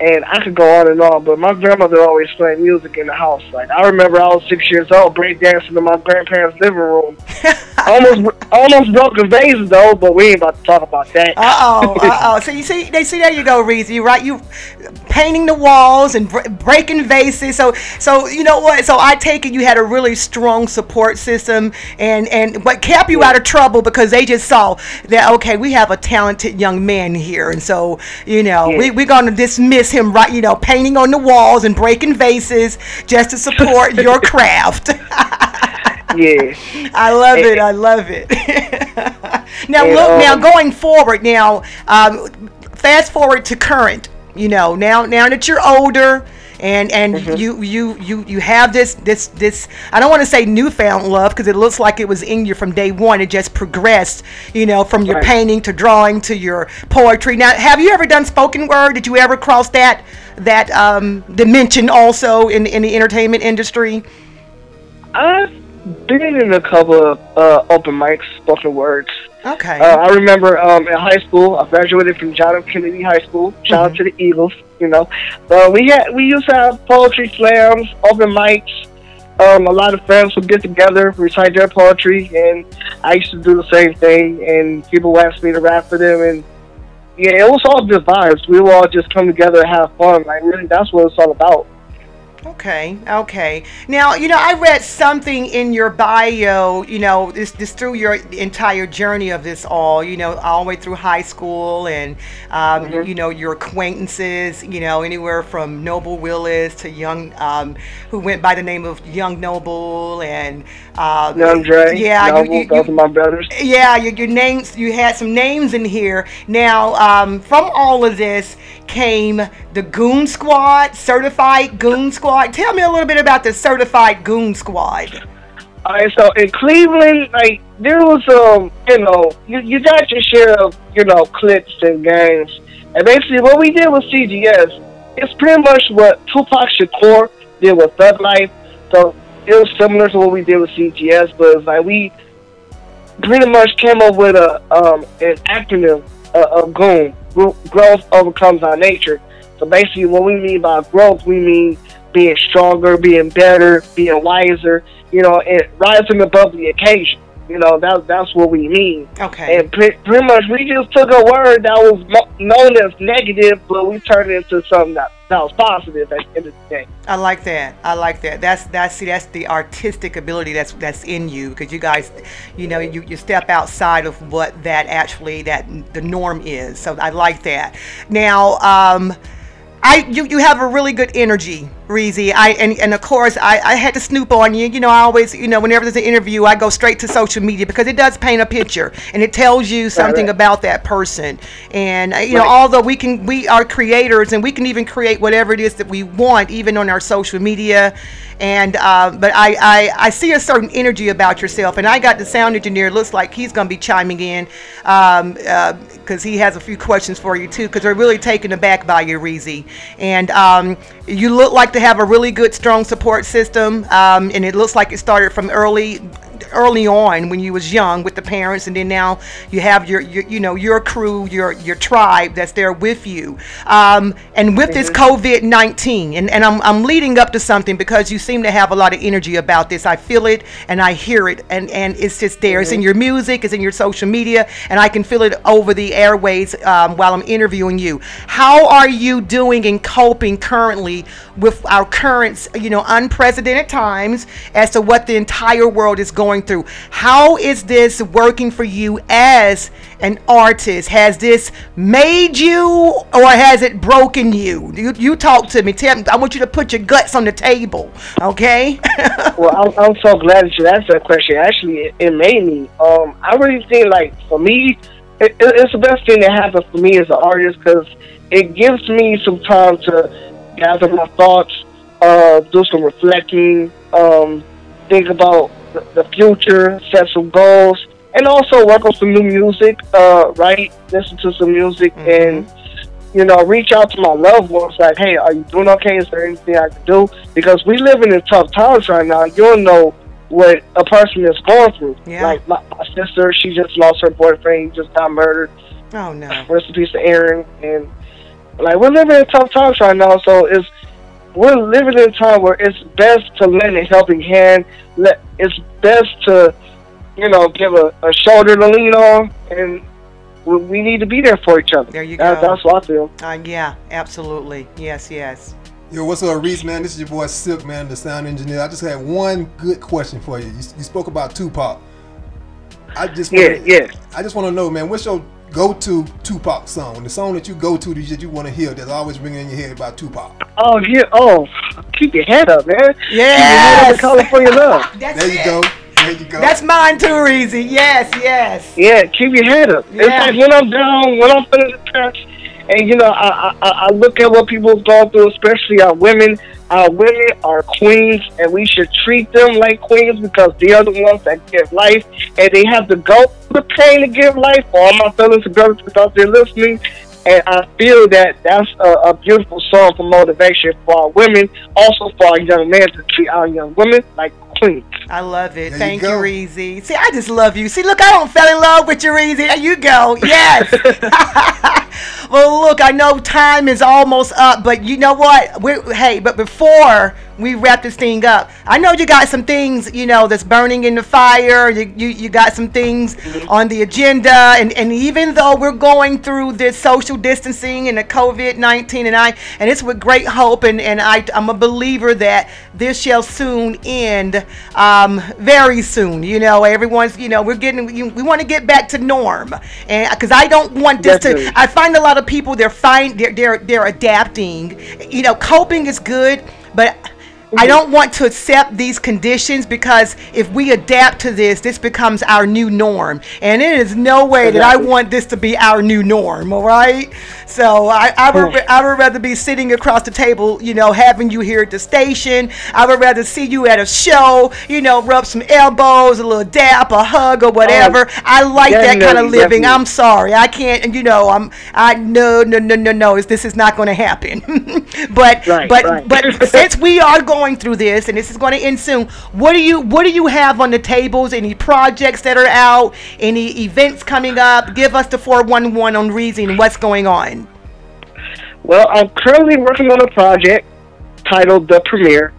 and I could go on and on, but my grandmother always played music in the house. Like I remember, I was six years old, breakdancing in my grandparents' living room. almost, almost broke a vase though, but we ain't about to talk about that. Uh oh, uh oh. So you see, they see there you go, Reezy, right? You painting the walls and br- breaking vases. So, so you know what? So I take it you had a really strong support system, and and what kept you out of trouble because they just saw that okay, we have a talented young man here, and so you know we we're gonna dismiss him, right? You know, painting on the walls and breaking vases just to support your craft. yeah. I love it. I love it. now And, look. now um, going forward. Now, um, fast forward to current. You know, now now that you're older. And and Mm-hmm. you you you you have this this this I don't want to say newfound love because it looks like it was in you from day one. It just progressed, you know, from your Right. painting to drawing to your poetry. Now, have you ever done spoken word? Did you ever cross that that um, dimension also in in the entertainment industry? I've been in a couple of uh, open mics, spoken words. Okay. Uh, I remember um, in high school, I graduated from John F. Kennedy High School. Shout out to the Eagles, you know. But we had we used to have poetry slams, open mics. Um, a lot of friends would get together, recite their poetry, and I used to do the same thing, and people asked me to rap for them, and yeah, it was all just vibes. We would all just come together and have fun. Like really, that's what it's all about. Okay, okay. Now, you know, I read something in your bio, you know, this, this through your entire journey of this all, you know, all the way through high school and, um, Mhm. you know, your acquaintances, you know, anywhere from Noble Willis to Young, um, who went by the name of Young Noble and, um, Young Dre, yeah, you- Noble, you- those are my brothers. yeah, your, your names, you had some names in here. Now, um, from all of this came the Goon Squad, Certified Goon Squad. Like tell me a little bit about the Certified Goon Squad. All right, so in Cleveland, like there was um, you know, you, you got your share of you know clips and gangs, and basically what we did with CGS, it's pretty much what Tupac Shakur did with Thug Life. So it was similar to what we did with CGS, but it's like we pretty much came up with a um an acronym uh, of GOON. Growth overcomes our nature. So basically, what we mean by growth, we mean being stronger, being better, being wiser, you know, and rising above the occasion. You know, that, that's what we mean. Okay. And pre- pretty much we just took a word that was mo- known as negative, but we turned it into something that, that was positive at the end of the day. I like that. I like that. That's that's see that's the artistic ability that's that's in you because you guys, you know, you, you step outside of what that actually that the norm is. So I like that. Now, um, I you you have a really good energy, Reezy. I and, and of course I, I had to snoop on you. You know, I always you know whenever there's an interview, I go straight to social media because it does paint a picture and it tells you something right. about that person. And uh, you know, Right. although we can we are creators and we can even create whatever it is that we want, even on our social media. And uh, but I, I I see a certain energy about yourself, and I got the sound engineer. Looks like he's gonna be chiming in um, uh, because he has a few questions for you too. Because they're really taken aback by you, Reezy. And um, you look like to have a really good, strong support system. Um, and it looks like it started from early early on when you was young with the parents and then now you have your, your you know your crew your your tribe that's there with you. Um, and with this covid-19 and, and I'm, I'm leading up to something because you seem to have a lot of energy about this. I feel it and i hear it and and it's just there. It's in your music it's in your social media and i can feel it over the airways um, while i'm interviewing you. How are you doing and coping currently with our current you know unprecedented times as to what the entire world is going through how is this working for you as an artist has this made you or has it broken you you, you talk to me tell i want you to put your guts on the table okay well, I'm, I'm so glad that you asked that question. Actually, it, it made me. Um, I really think like for me, it- it's the best thing that happened for me as an artist because it gives me some time to gather my thoughts, uh, do some reflecting, um, think about the, future, set some goals, and also work on some new music. Uh, write, listen to some music, and you know, reach out to my loved ones like, hey, are you doing okay? Is there anything I can do? Because we living in tough times right now. You don't know what a person is going through. Yeah. Like my, my sister, she just lost her boyfriend. He just got murdered. oh no Rest in peace to Aaron. And like we're living in tough times right now, so it's we're living in a time where it's best to lend a helping hand. Let it's best to you know give a, a shoulder to lean on, and we, we need to be there for each other. There you That- go. That's what I feel. uh, yeah absolutely yes yes Yo, what's up, Reese, man? This is your boy Silk, man, the sound engineer. I just had one good question for you. You, you spoke about Tupac. I just wanna, Yeah, yeah. I just want to know, man, what's your go-to Tupac song? The song that you go to that you want to hear that's always ringing in your head about Tupac. Oh yeah. Oh, keep your head up, man. Yes. Keep your head up in California love. there you go. There you go. that's mine too Reezy. yes yes Yeah, keep your head up. It's like when I'm down, when I'm feeling depressed, and you know, I, I I look at what people's going through, especially our women. Our women are queens, and we should treat them like queens because they are the ones that give life, and they have to go through the pain to give life. For all my fellows and brothers, because they're listening, and I feel that that's a, a beautiful song for motivation for our women, also for our young men to treat our young women like queens. I love it. you Thank you, go. Reezy. See, I just love you. See, look, I don't fell in love with you, Reezy. There you go. Yes. well, look, I know time is almost up, but you know what? We're, hey, but before we wrap this thing up. I know you got some things, you know, that's burning in the fire. You you, you got some things mm-hmm. on the agenda, and and even though we're going through this social distancing and the COVID nineteen, and I and it's with great hope, and and I I'm a believer that this shall soon end, um, very soon. You know, everyone's, you know, we're getting we, we want to get back to norm, and because I don't want this Definitely. to. I find a lot of people they're fine, they're they're they're adapting. You know, coping is good, but I mm. don't want to accept these conditions because if we adapt to this, this becomes our new norm. And it is no way that I want this to be our new norm, all right? So I, I, would, I would rather be sitting across the table, you know, having you here at the station. I would rather see you at a show, you know, rub some elbows, a little dap, a hug, or whatever. Oh, I like that kind of living. definitely. I'm sorry. I can't, and you know, I'm, I, no, no, no, no, no, this is not going to happen. but, Right, but, right. but since we are going through this and this is going to end soon what do you what do you have on the tables any projects that are out any events coming up give us the 411 on reason what's going on Well, I'm currently working on a project titled The Premiere.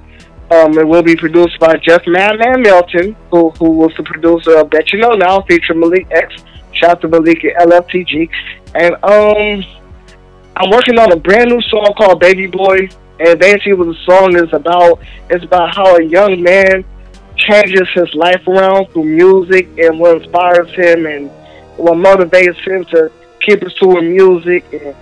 Um, it will be produced by Jeff Madman Melton, who who was the producer of Bet You Know Now, featuring Malik X. Shout out to Malik at LFTG. And um, I'm working on a brand new song called Baby Boy. And basically, what the song is about is about how a young man changes his life around through music and what inspires him and what motivates him to keep pursuing music. And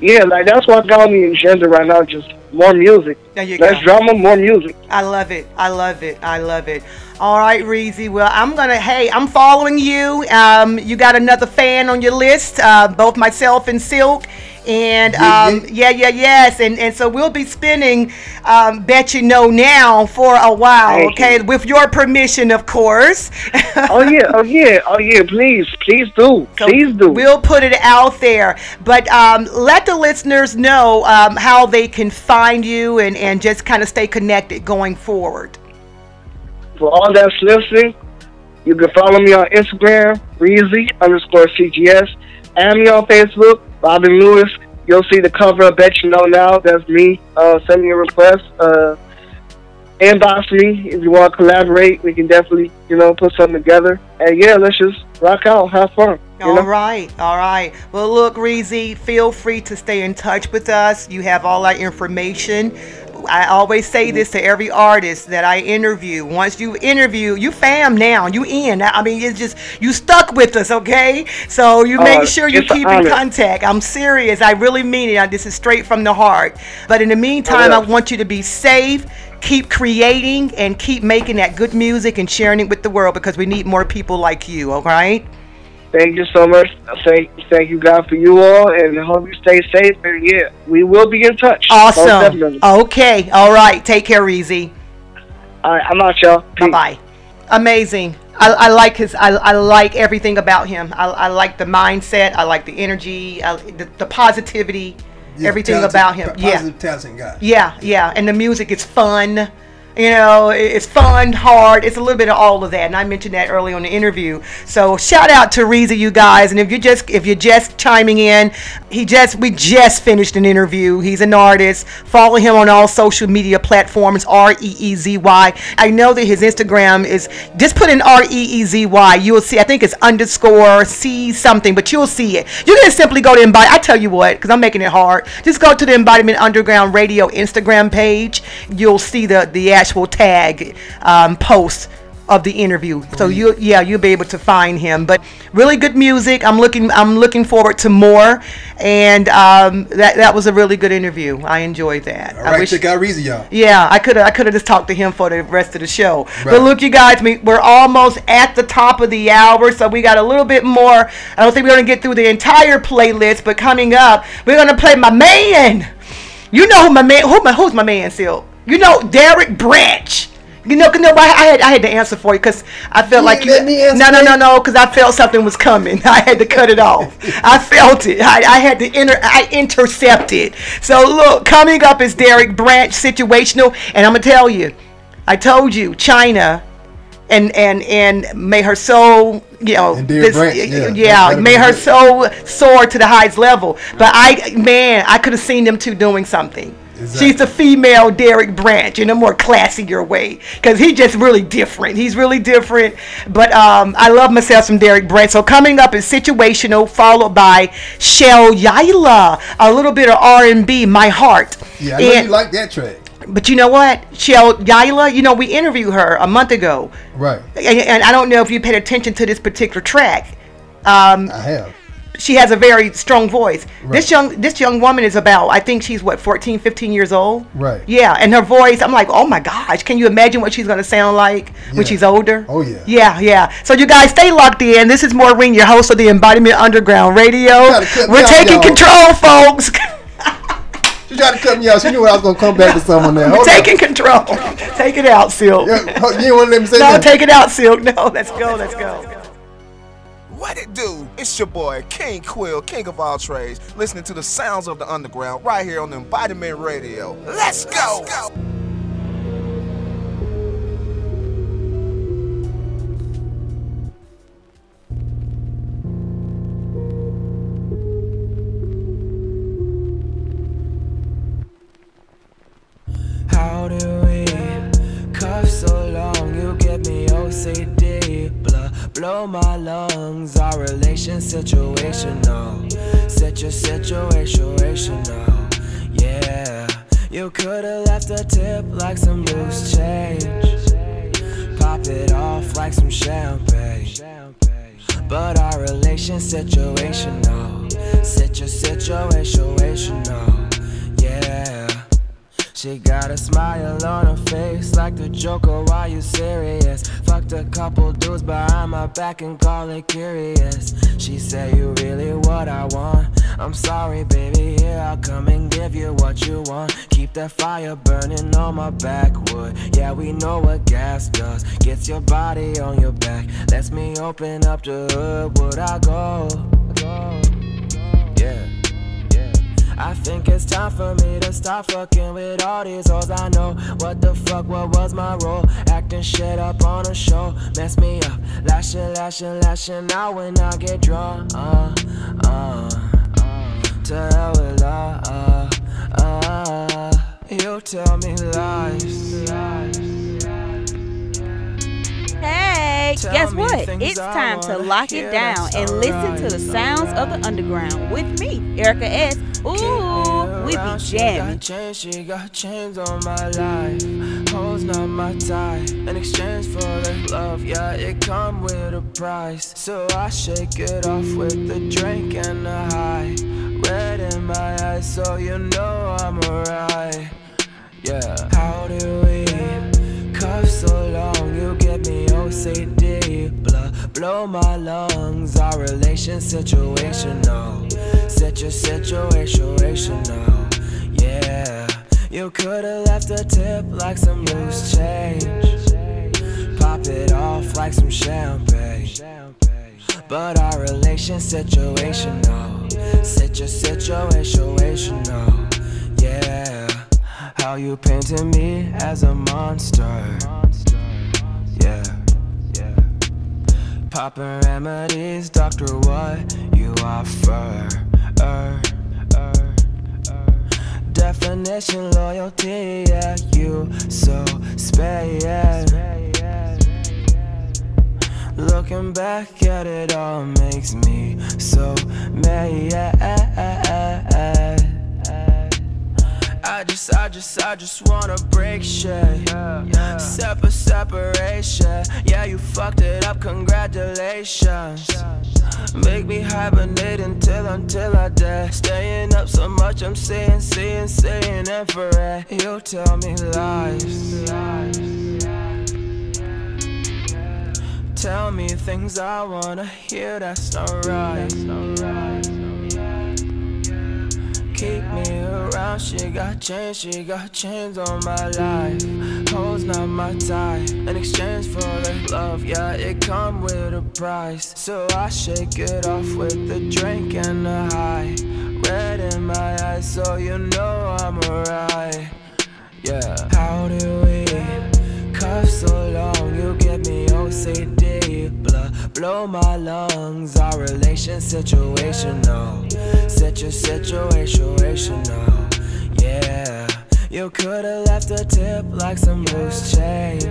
yeah, like that's what got me the agenda right now. Just more music. There you Less go. drama, more music. I love it. I love it. I love it. All right, Reezy. Well, I'm gonna. Hey, I'm following you. Um, you got another fan on your list. Uh, both myself and Silk. And um, yeah, yeah, yes, and and so we'll be spinning um, bet you know now for a while, Thank okay, with your permission, of course. oh yeah, oh yeah, oh yeah. Please, please do, please do. We'll put it out there, but um, let the listeners know um, how they can find you and and just kind of stay connected going forward. For all that's listening, you can follow me on Instagram, Reezy underscore CGS. Add me on Facebook, Robin Lewis. You'll see the cover of Bet You Know Now. That's me. Uh, send me a request. Uh, inbox me if you want to collaborate. We can definitely, you know, put something together. And yeah, let's just rock out, have fun. All right, all right. Well, look, Reezy, feel free to stay in touch with us. You have all our information. I always say this to every artist that I interview. Once you interview, you fam now. You in. I mean, it's just you stuck with us, okay? So you Oh, make sure you keep in contact. I'm serious. I really mean it. I- This is straight from the heart. But in the meantime, I want you to be safe. Keep creating and keep making that good music and sharing it with the world because we need more people like you. All right. Thank you so much. Thank, thank you, God, for you all, and I hope you stay safe. And yeah, we will be in touch. Awesome. Okay. All right. Take care, Reezy. All right, I'm out, y'all. Bye bye. Amazing. I, I like his. I, I like everything about him. I, I like the mindset. I like the energy. I, the, the positivity. Yeah, everything talented- about him. po- Yeah. Positive, talented guy. Yeah, yeah, and the music is fun. You know, it's fun, hard. It's a little bit of all of that, and I mentioned that early on the interview. So shout out to Reezy, you guys. And if you're just if you're just chiming in, he just we just finished an interview. He's an artist. Follow him on all social media platforms. R E E Z Y. I know that his Instagram is just put in R E E Z Y. You will see. I think it's underscore C something, but you'll see it. You can simply go to embody. I tell you what, because I'm making it hard. Just go to the Embodiment Underground Radio Instagram page. You'll see the the actual tag um, post of the interview. So you yeah, you'll be able to find him. But really good music. I'm looking I'm looking forward to more. And um, that that was a really good interview. I enjoyed that. All I right, wish- check out Reezy, y'all. yeah, I could have I could have just talked to him for the rest of the show. But look, you guys, we, we're almost at the top of the hour, so we got a little bit more. I don't think we're gonna get through the entire playlist, but coming up, we're gonna play my man. You know who my man? Who my who's my man? Still, you know Derek Branch. You know, 'cause no, I I had I had to answer for you because I felt You like you. let me answer no, no, no, no, because I felt something was coming. I had to cut it off. I felt it. I, I had to inter. I intercepted. So look, coming up is Derek Branch situational, and I'm gonna tell you, I told you, China. And, and and may her soul, you know, Derek Branch, yeah, yeah, may her good. soul soar to the highest level. But I, man, I could have seen them two doing something. She's the female Derek Branch in a more classier way because he's just really different. He's really different. But um, I love myself some Derek Branch. So coming up is situational, followed by Shell Yaila, a little bit of R&B, My Heart. Yeah, I know And- you like that track. but you know what, Shell Yaila, you know we interviewed her a month ago, Right. and, and I don't know if you paid attention to this particular track. Um, I have. She has a very strong voice. Right. This young this young woman is about I think she's what 14, 15 years old. Right. Yeah, and her voice, I'm like, oh my gosh, can you imagine what she's gonna sound like Yeah. when she's older? Oh yeah. Yeah, yeah. So you guys stay locked in. This is Maureen, your host of the Embodiment Underground Radio. gotta cut me We're taking y'all. control, folks. She tried to cut me out. She knew I was gonna come back to someone there. We're on. taking control. Take it out, Silk. Yeah, ho- you want to let me say no, nothing? take it out, Silk. No, let's go. Let's go. What it do? It's your boy, King Quill, king of all trades, listening to the sounds of the underground right here on Embodiment Radio. Let's go! How do we cuff so long? You me OCD, blow my lungs. Our relation situational, situ situational. Yeah, you could've left a tip like some loose change. Pop it off like some champagne. But our relation situational, situ situational. Yeah. She got a smile on her face like the Joker. Why you serious? Fucked a couple dudes behind my back and call it curious. She said, You really what I want. I'm sorry, baby. Here I'll come and give you what you want. Keep that fire burning on my backwood. Yeah, we know what gas does. Gets your body on your back. Lets me open up the hood. Would I go? Yeah. I think it's time for me to stop fucking with all these hoes. I know what the fuck, what was my role? Acting shit up on a show, mess me up. Lashing, lashing, lashing out when I get drunk. Uh, uh, to hell with love. Uh, uh, you tell me lies. Tell guess what? It's time to lock it down and listen to the sounds of the underground with me, Erica S. Ooh, we be Around, She jamming. got chains, she got chains on my life. Hoes not my type. In exchange for the love, yeah, it come with a price. So I shake it off with the drink and the high. Red in my eyes, so you know I'm alright. Yeah. How do we cuff so long? You get me OCD, blah, blow my lungs. Our relation situational, situ situational. Yeah, you could've left a tip like some loose change. Pop it off like some champagne. But our relation situational, situ situational. How you painted me as a monster. Yeah, yeah. Poppin' remedies, doctor, what you offer? Er, er, er. Definition loyalty, yeah, you so space. Looking back at it all makes me so mad. I just, I just, I just wanna break shit. Separate separation. Yeah, you fucked it up. Congratulations. Make me hibernate until until I die. Staying up so much, I'm seeing, seeing, seeing infrared. You tell me lies. Tell me things I wanna hear. That's not right. Keep me around. She got chains, she got chains on my life. Hoes not my type. In exchange for the love, yeah, it come with a price. So I shake it off with a drink and the high. Red in my eyes, so you know I'm alright. Yeah. How do we cuff so long? You get me OCD, blah, blow my lungs. Our relation situational, situ situational. Yeah, You could've left a tip like some loose change.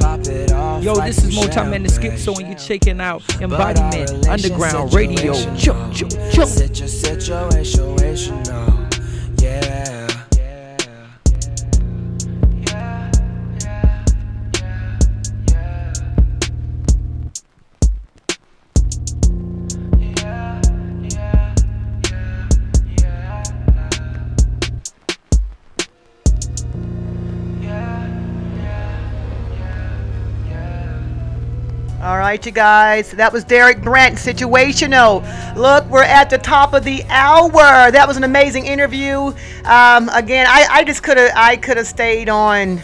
Pop it off. Yo, like this is some Motown Man the Skip So when you're checking out Embodiment Underground Radio. Chunk, chunk, chunk. Situ- situation, right, you guys. That was Derek Branch, Situational. Look, we're at the top of the hour. That was an amazing interview. Um, again, I, I just could have I could have stayed on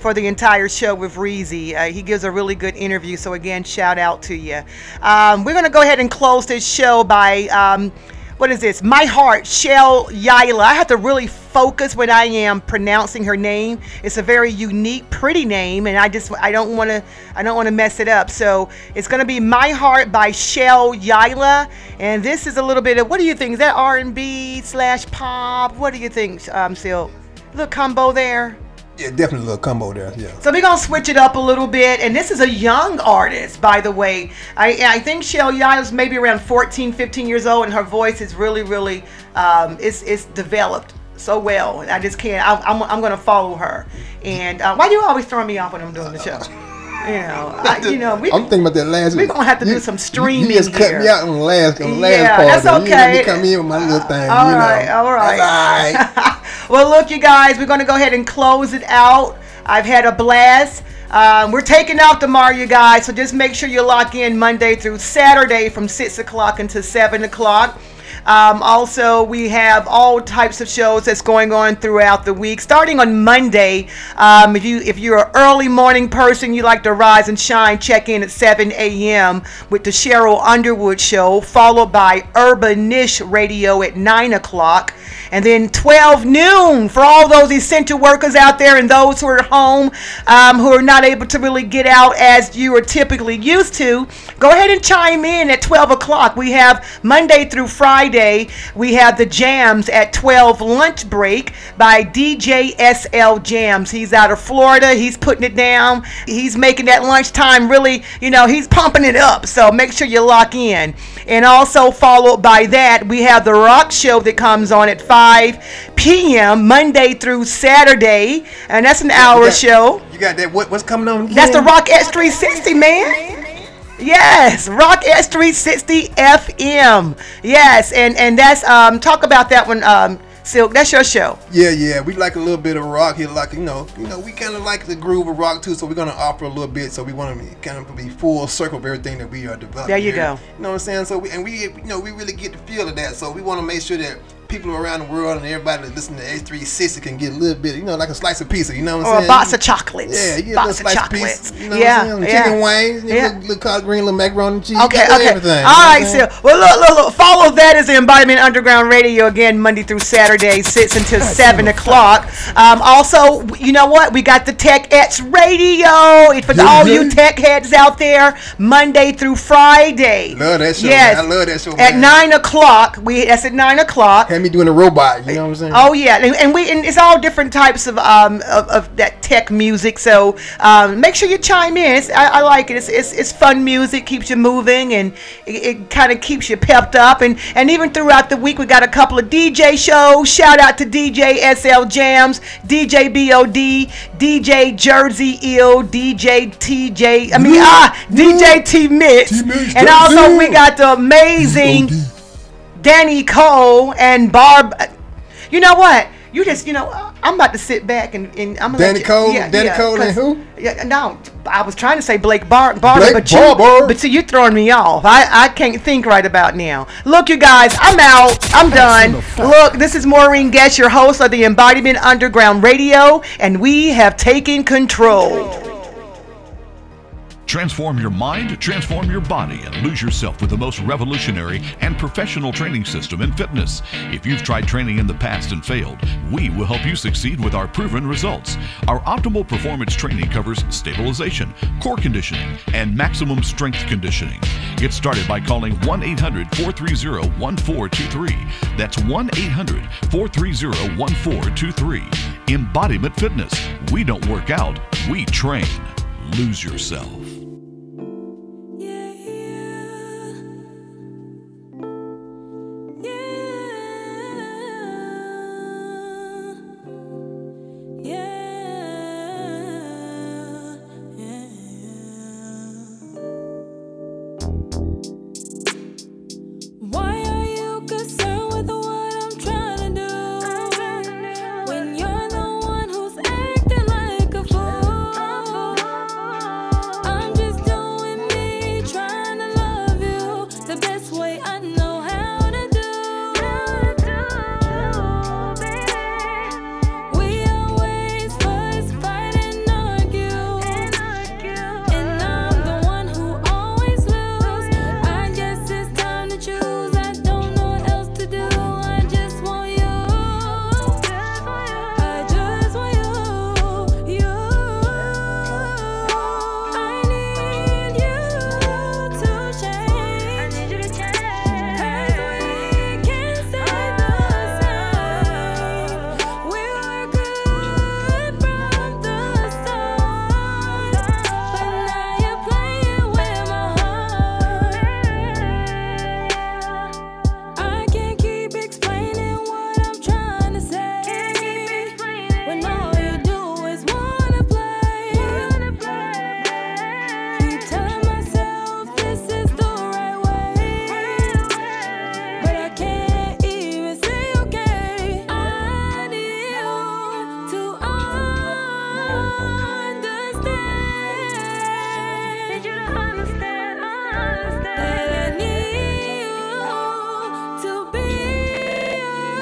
for the entire show with Reezy. Uh, he gives a really good interview. So again, shout out to you. Um, we're gonna go ahead and close this show by. Um, what is this? My Heart, Shell Yila. I have to really focus when I am pronouncing her name. It's a very unique, pretty name, and I just I don't want to I don't want to mess it up. So it's gonna be My Heart by Shell Yila, and this is a little bit of what do you think? Is that R&B slash pop? What do you think, um, Sil? Little combo there. Yeah, definitely a little combo there. Yeah. So we're gonna switch it up a little bit, and this is a young artist, by the way. I, I think Shell Yiles maybe around 14, 15 years old, and her voice is really, really, um, it's, it's developed so well. I just can't. I, I'm, I'm gonna follow her. And uh, why do you always throw me off when I'm doing the show? You know, I, you know, we, I'm thinking about that last. we're gonna have to do some streaming You just cut here. me out on the last, on the last Yeah, part. that's though. You me come in with my little thing. All you know. right, all right. All right. well, look, you guys, we're going to go ahead and close it out. I've had a blast. Um, we're taking off tomorrow, you guys, so just make sure you lock in Monday through Saturday from 6 o'clock until 7 o'clock. Um, also, we have all types of shows that's going on throughout the week. Starting on Monday, um, if you if you're an early morning person, you like to rise and shine, check in at 7 a.m. with the Cheryl Underwood Show, followed by Urbanish Radio at 9 o'clock. And then 12 noon for all those essential workers out there and those who are at home um, who are not able to really get out as you are typically used to. Go ahead and chime in at 12 o'clock. We have Monday through Friday, we have the jams at 12 lunch break by DJ SL Jams. He's out of Florida. He's putting it down. He's making that lunchtime really, you know, he's pumping it up. So make sure you lock in. And also followed by that, we have the rock show that comes on at 5 p.m. Monday through Saturday. And that's an hour got- show. You got that? What, what's coming on? That's the? Rock X360, man. Yes, Rock X360 FM. Yes, and and that's um talk about that one, um Silk. That's your show. Yeah, yeah, we like a little bit of rock here, like you know, you know, we kind of like the groove of rock too, so we're gonna offer a little bit, so we want to kind of be full circle of everything that we are developing. There you here. go. You know what I'm saying? So we and we, you know, we really get the feel of that, so we want to make sure that people around the world and everybody that listen to H360 can get a little bit, you know, like a slice of pizza. You know what I'm Or a saying? box of chocolates. Yeah, you get a Box little of slice of chocolates. pizza. You know Yeah, what I'm saying? yeah. Chicken wings, you Yeah. little, little collard green, little macaroni and cheese. Okay, you okay. Everything, All right, you know what I'm Sil. Well, look, look, look. Follow that as the Embodiment Underground Radio again, Monday through Saturday, 6 until 7 o'clock. Um, also, you know what? We got the Tech X Radio. It's for Yeah, all yeah. you tech heads out there, Monday through Friday. Love that show. Yes. man. I love that show. At 9 o'clock. We That's at 9 o'clock. Had me doing a robot. You know what I'm saying? Oh yeah, and, and we and it's all different types of um of, of that tech music. So um, make sure you chime in. It's, I, I like it. It's, it's it's fun music, keeps you moving, and it, it kind of keeps you pepped up. And and even throughout the week, we got a couple of DJ shows. Shout out to DJ SL Jams, DJ BOD, DJ Jersey Ill, DJ TJ. I mean ah, DJ T Mix, and also we got the amazing. Danny Cole and Barb. You know what? You just, you know, I'm about to sit back and, and I'm gonna Danny let you, Cole- Danny Cole and who? Yeah, no, I was trying to say Blake Bar- Barber, Blake but you, Barber. but see, you're throwing me off. I, I can't think right about now. Look, you guys, I'm out. I'm done. Look, this is Maureen Guest, your host of the Embodiment Underground Radio, and we have taken control. Transform your mind, transform your body, and lose yourself with the most revolutionary and professional training system in fitness. If you've tried training in the past and failed, we will help you succeed with our proven results. Our optimal performance training covers stabilization, core conditioning, and maximum strength conditioning. Get started by calling 1 800 430 1423. That's 1 800 430 1423. Embodiment Fitness. We don't work out, we train. Lose yourself.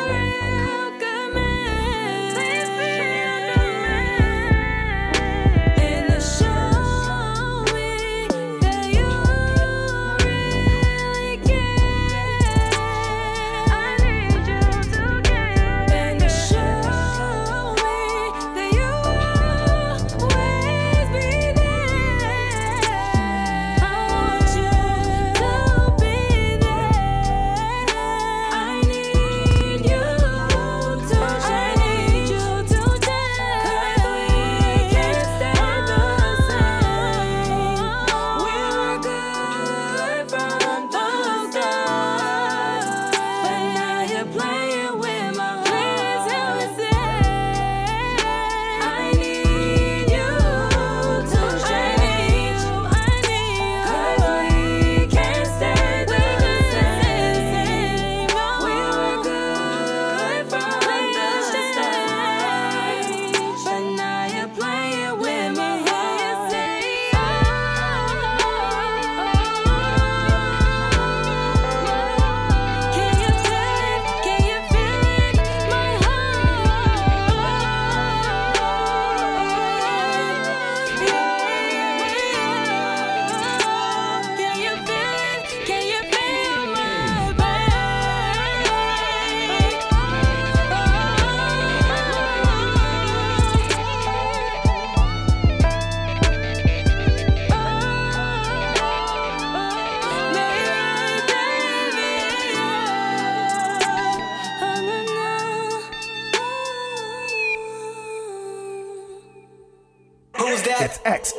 Sorry.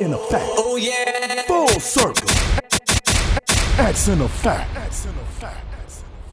in effect. Oh yeah. Full circle. Acts in effect. Acts in effect.